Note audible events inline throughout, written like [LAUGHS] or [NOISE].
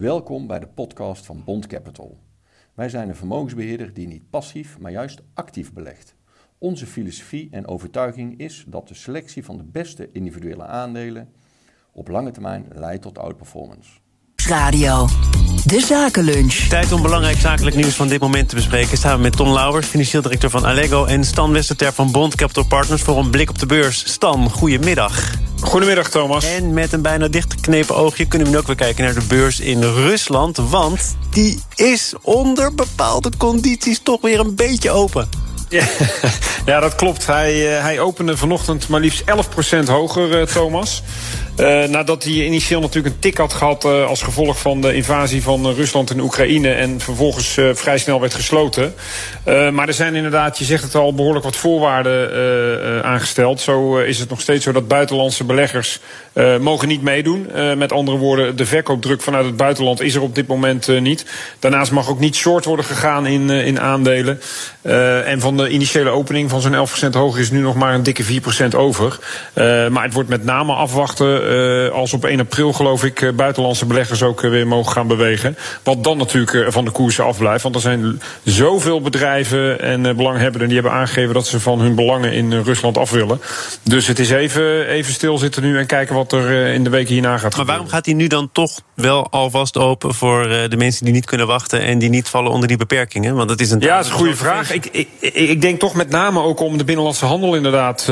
Welkom bij de podcast van Bond Capital. Wij zijn een vermogensbeheerder die niet passief, maar juist actief belegt. Onze filosofie en overtuiging is dat de selectie van de beste individuele aandelen op lange termijn leidt tot outperformance. Radio. De Zakenlunch. Tijd om belangrijk zakelijk nieuws van dit moment te bespreken. Staan we met Ton Lauwers, financieel directeur van Allego... en Stan Westerter van Bond Capital Partners voor een blik op de beurs. Stan, goedemiddag. Goedemiddag, Thomas. En met een bijna dichtgeknepen oogje kunnen we nu ook weer kijken naar de beurs in Rusland. Want die is onder bepaalde condities toch weer een beetje open. Ja, ja dat klopt. Hij, uh, hij opende vanochtend maar liefst 11% hoger, uh, Thomas. Uh, nadat hij initieel natuurlijk een tik had gehad uh, als gevolg van de invasie van uh, Rusland en Oekraïne. En vervolgens vrij snel werd gesloten. maar er zijn inderdaad, je zegt het al, behoorlijk wat voorwaarden aangesteld. Zo is het nog steeds zo dat buitenlandse beleggers mogen niet meedoen. met andere woorden, de verkoopdruk vanuit het buitenland is er op dit moment niet. Daarnaast mag ook niet short worden gegaan in, in aandelen. en van de initiële opening van zo'n 11% hoger is nu nog maar een dikke 4% over. maar het wordt met name afwachten als op 1 april, geloof ik, uh, buitenlandse beleggers ook uh, weer mogen gaan bewegen. Wat dan natuurlijk van de koersen afblijft. Want er zijn zoveel bedrijven en belanghebbenden die hebben aangegeven dat ze van hun belangen in Rusland af willen. Dus het is even, even stilzitten nu en kijken wat er in de weken hierna gaat gebeuren. Maar waarom gaat hij nu dan toch wel alvast open voor de mensen die niet kunnen wachten en die niet vallen onder die beperkingen? Want dat is een. Ja, dat is een goede vraag. Ik, ik, ik denk toch met name ook om de binnenlandse handel inderdaad,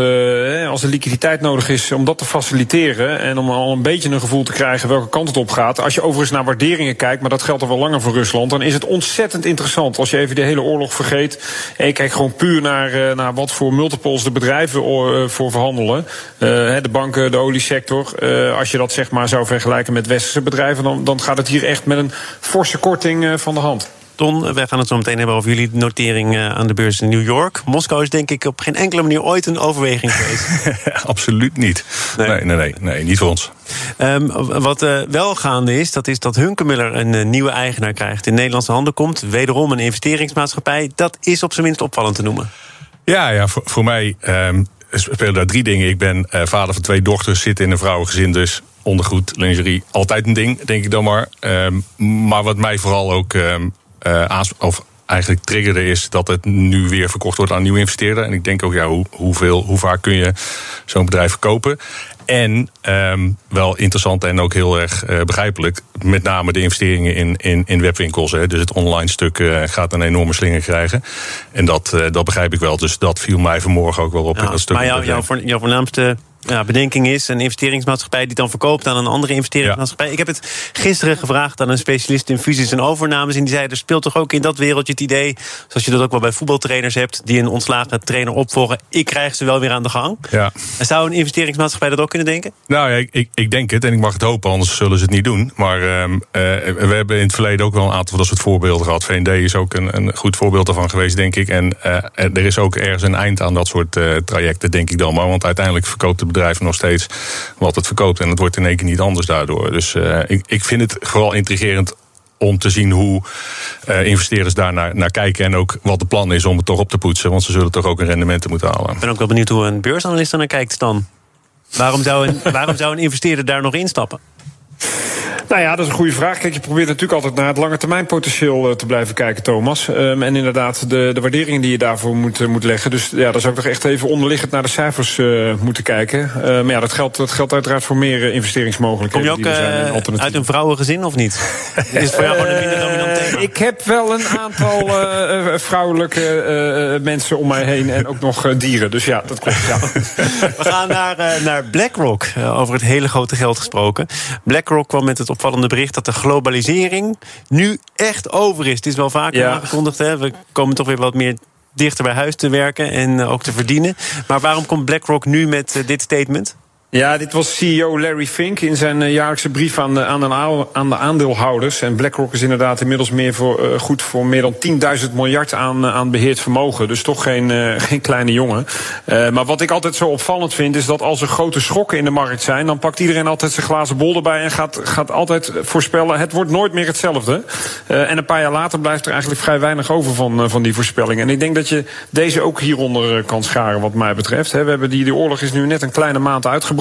als er liquiditeit nodig is, om dat te faciliteren. En om al een beetje een gevoel te krijgen welke kant het op gaat. Als je overigens naar waarderingen kijkt, maar dat geldt al wel langer voor Rusland, dan is het ontzettend interessant. Als je even de hele oorlog vergeet en je kijkt gewoon puur naar, naar wat voor multiples de bedrijven voor verhandelen. de banken, de oliesector. als je dat zeg maar zou vergelijken met westerse bedrijven, dan, dan gaat het hier echt met een forse korting van de hand. Ton, wij gaan het zo meteen hebben over jullie notering aan de beurs in New York. Moskou is denk ik op geen enkele manier ooit een overweging geweest. [LAUGHS] Absoluut niet. Nee. Nee, nee, nee, nee, niet voor ons. Um, wat uh, wel gaande is, dat is dat Hunkemuller een uh, nieuwe eigenaar krijgt. In Nederlandse handen komt. Wederom een investeringsmaatschappij. Dat is op zijn minst opvallend te noemen. Ja, ja voor, voor mij um, spelen daar drie dingen. Ik ben uh, vader van twee dochters, zit in een vrouwengezin dus ondergoed, lingerie, altijd een ding, denk ik dan maar. Um, maar wat mij vooral ook um, uh, of eigenlijk triggerde is dat het nu weer verkocht wordt aan nieuwe investeerder. En ik denk ook, ja, hoe, hoeveel, hoe vaak kun je zo'n bedrijf verkopen? En um, wel interessant en ook heel erg uh, begrijpelijk, met name de investeringen in, in, in webwinkels. Hè. Dus het online stuk uh, gaat een enorme slinger krijgen. En dat, uh, dat begrijp ik wel. Dus dat viel mij vanmorgen ook wel op. Ja, in dat stuk maar jou, jouw, voor, jouw voornaamste ja, bedenking is een investeringsmaatschappij die dan verkoopt aan een andere investeringsmaatschappij. Ja. Ik heb het gisteren gevraagd aan een specialist in fusies en overnames. En die zei: er speelt toch ook in dat wereldje het idee, zoals je dat ook wel bij voetbaltrainers hebt, die een ontslagen trainer opvolgen. Ik krijg ze wel weer aan de gang. Ja. En zou een investeringsmaatschappij dat ook kunnen denken? Nou ja, ik, ik denk het en ik mag het hopen, anders zullen ze het niet doen. Maar uh, uh, we hebben in het verleden ook wel een aantal van dat soort voorbeelden gehad. VND is ook een, een goed voorbeeld daarvan geweest, denk ik. En uh, er is ook ergens een eind aan dat soort trajecten, denk ik dan maar. Want uiteindelijk verkoopt het bedrijf nog steeds wat het verkoopt. En het wordt in één keer niet anders daardoor. Dus uh, ik, ik vind het vooral intrigerend om te zien hoe uh, investeerders daar naar, naar kijken. En ook wat de plan is om het toch op te poetsen. Want ze zullen toch ook een rendementen moeten halen. Ik ben ook wel benieuwd hoe een beursanalist er naar kijkt dan. Waarom zou een, waarom zou een investeerder daar nog instappen? Nou ja, dat is een goede vraag. Kijk, je probeert natuurlijk altijd naar het lange termijn potentieel te blijven kijken, Thomas. Um, en inderdaad, de, de waarderingen die je daarvoor moet, uh, moet leggen. Dus ja, daar zou ik toch echt even onderliggend naar de cijfers uh, moeten kijken. Uh, maar ja, dat geldt, dat geldt uiteraard voor meer investeringsmogelijkheden. Kom je ook uit een vrouwengezin of niet? [LAUGHS] is het voor jou gewoon een minder dominant thema? Ik heb wel een aantal vrouwelijke mensen om mij heen en ook nog dieren. Dus ja, dat klopt. Ja. [LAUGHS] We gaan naar, naar BlackRock, over het hele grote geld gesproken. BlackRock kwam met het opvallende bericht dat de globalisering nu echt over is. Het is wel vaker ja. aangekondigd. Hè? We komen toch weer wat meer dichter bij huis te werken en ook te verdienen. Maar waarom komt BlackRock nu met uh, dit statement? Ja, dit was CEO Larry Fink in zijn uh, jaarlijkse brief aan de, aan, de, aan de aandeelhouders. En BlackRock is inderdaad inmiddels meer voor, uh, goed voor meer dan 10.000 miljard aan, uh, aan beheerd vermogen. Dus toch geen, geen kleine jongen. maar wat ik altijd zo opvallend vind, is dat als er grote schokken in de markt zijn, dan pakt iedereen altijd zijn glazen bol erbij en gaat, gaat altijd voorspellen: het wordt nooit meer hetzelfde. en een paar jaar later blijft er eigenlijk vrij weinig over van, van die voorspellingen. En ik denk dat je deze ook hieronder kan scharen, wat mij betreft. we hebben die, die oorlog is nu net een kleine maand uitgebreid.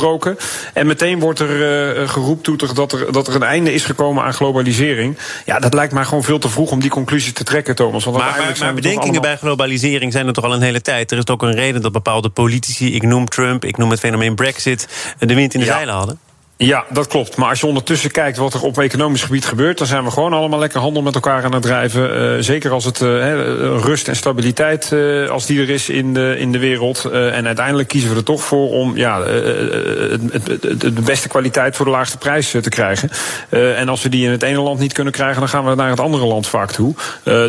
En meteen wordt er uh, dat er, dat er een einde is gekomen aan globalisering. Ja, dat lijkt mij gewoon veel te vroeg om die conclusie te trekken, Thomas. Want maar, maar, maar bedenkingen bij globalisering zijn er toch al een hele tijd. Er is ook een reden dat bepaalde politici, ik noem Trump, ik noem het fenomeen Brexit, de wind in de zeilen hadden. Ja, dat klopt. Maar als je ondertussen kijkt wat er op economisch gebied gebeurt, dan zijn we gewoon allemaal lekker handel met elkaar aan het drijven. Uh, zeker als het uh, rust en stabiliteit, uh, als die er is in de, in de wereld. en uiteindelijk kiezen we er toch voor om ja, de beste kwaliteit voor de laagste prijs te krijgen. en als we die in het ene land niet kunnen krijgen, dan gaan we naar het andere land vaak toe.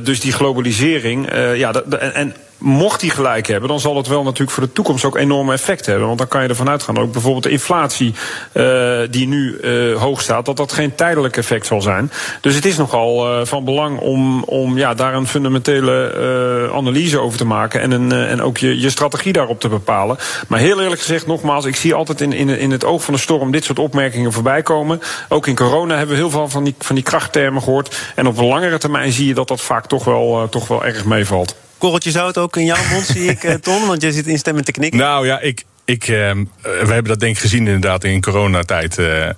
dus die globalisering, ja, en mocht die gelijk hebben, dan zal het wel natuurlijk voor de toekomst ook enorme effect hebben. Want dan kan je ervan uitgaan, ook bijvoorbeeld de inflatie uh, die nu uh, hoog staat, dat dat geen tijdelijk effect zal zijn. Dus het is nogal uh, van belang om, om ja, daar een fundamentele analyse over te maken en, een, en ook je, je strategie daarop te bepalen. Maar heel eerlijk gezegd, nogmaals, ik zie altijd in, in, in het oog van de storm dit soort opmerkingen voorbij komen. Ook in corona hebben we heel veel van die, van die krachttermen gehoord. En op een langere termijn zie je dat dat vaak toch wel, toch wel erg meevalt. Korreltje zout ook in jouw mond, zie ik, eh, [LAUGHS] Ton? Want jij zit instemmend te knikken. Nou ja, ik, ik, uh, we hebben dat denk ik gezien inderdaad in coronatijd uh, uh,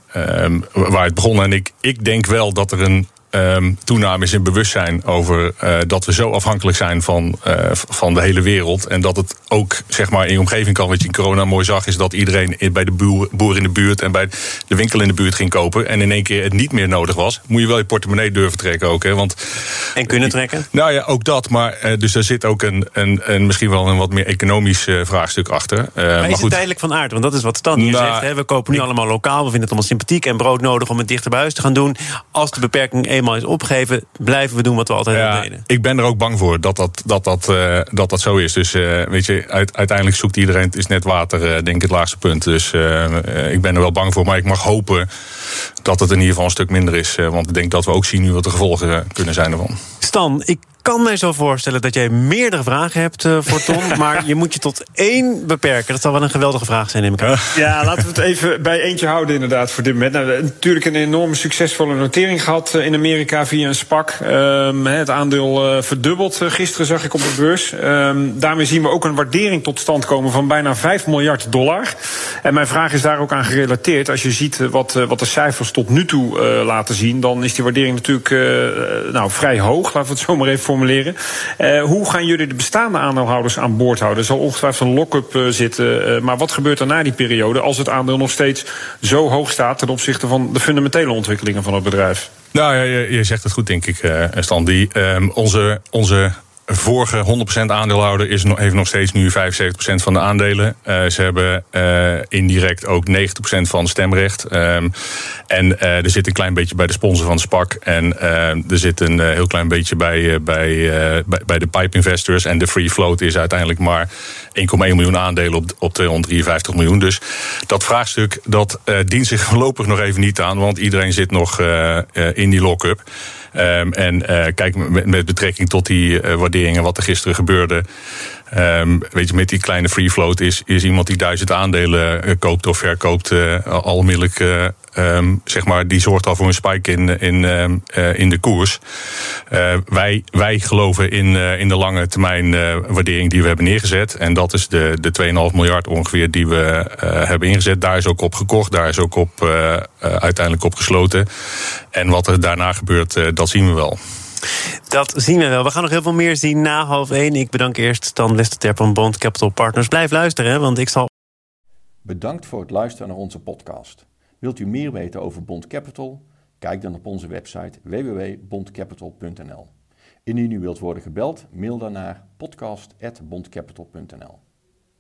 waar het begon. En ik, ik denk wel dat er een um, toename is in bewustzijn over dat we zo afhankelijk zijn van, van de hele wereld. En dat het ook zeg maar, in je omgeving kan. Wat je in corona mooi zag, is dat iedereen bij de boer, in de buurt en bij de winkel in de buurt ging kopen. En in één keer het niet meer nodig was. Moet je wel je portemonnee durven trekken ook. Hè, want, en kunnen trekken? Nou ja, ook dat. Maar uh, dus er zit ook een, een, een, misschien wel een wat meer economisch vraagstuk achter. maar, maar is goed. het tijdelijk van aard? Want dat is wat Stan hier nou, zegt. Hè, we kopen nu allemaal lokaal. We vinden het allemaal sympathiek en brood nodig om het dichter bij huis te gaan doen. Als de beperking eenmaal is opgegeven, blijven we doen wat we altijd ja, deden. Ik ben er ook bang voor dat dat, dat, dat, uh, dat, dat zo is. Dus uh, weet je, uit, uiteindelijk zoekt iedereen, het is net water, uh, denk ik, het laagste punt. Dus ik ben er wel bang voor. Maar ik mag hopen dat het in ieder geval een stuk minder is. want ik denk dat we ook zien nu wat de gevolgen kunnen zijn ervan. Stan, ik kan mij zo voorstellen dat jij meerdere vragen hebt uh, voor Tom. [LAUGHS] maar je moet je tot één beperken. Dat zal wel een geweldige vraag zijn, neem ik aan. Ja, laten we het even bij eentje houden, inderdaad, voor dit moment. Nou, natuurlijk een enorme succesvolle notering gehad eh, in Amerika via een SPAC. Um, het aandeel uh, verdubbeld gisteren, zag ik op de beurs. Um, daarmee zien we ook een waardering tot stand komen van bijna 5 miljard dollar. En mijn vraag is daar ook aan gerelateerd. Als je ziet wat, wat de cijfers tot nu toe laten zien, dan is die waardering natuurlijk nou, vrij hoog. Laten we het zo maar even formuleren. Uh, hoe gaan jullie de bestaande aandeelhouders aan boord houden? Er zal ongetwijfeld een lock-up uh, zitten. Uh, maar wat gebeurt er na die periode als het aandeel nog steeds zo hoog staat ten opzichte van de fundamentele ontwikkelingen van het bedrijf? Nou je, je zegt het goed, denk ik, Stan. Die, um, onze, onze vorige 100% aandeelhouder is, heeft nog steeds nu 75% van de aandelen. Uh, ze hebben uh, indirect ook 90% van stemrecht. Um, en uh, er zit een klein beetje bij de sponsor van SPAC. En er zit een heel klein beetje bij, bij, bij, bij, de pipe investors. En de free float is uiteindelijk maar 1,1 miljoen aandelen op, op 253 miljoen. Dus dat vraagstuk dat dient zich [LAUGHS] voorlopig nog even niet aan. Want iedereen zit nog in die lock-up. Um, en uh, kijk, met, betrekking tot die uh, waarderingen, wat er gisteren gebeurde. Um, weet je, met die kleine free float is, is iemand die duizend aandelen uh, koopt of verkoopt, Um, zeg maar, die zorgt al voor een spike in, in, uh, in de koers. Uh, wij, wij geloven in, uh, in de lange termijn waardering die we hebben neergezet. En dat is de, de 2,5 miljard ongeveer die we hebben ingezet. Daar is ook op gekocht, daar is ook op, uiteindelijk op gesloten. En wat er daarna gebeurt, dat zien we wel. Dat zien we wel. We gaan nog heel veel meer zien na half één. Ik bedank eerst Stan Westerterp van Bond Capital Partners. Blijf luisteren, want ik zal... Bedankt voor het luisteren naar onze podcast. Wilt u meer weten over Bond Capital? Kijk dan op onze website www.bondcapital.nl. Indien u wilt worden gebeld, mail dan naar podcast.bondcapital.nl.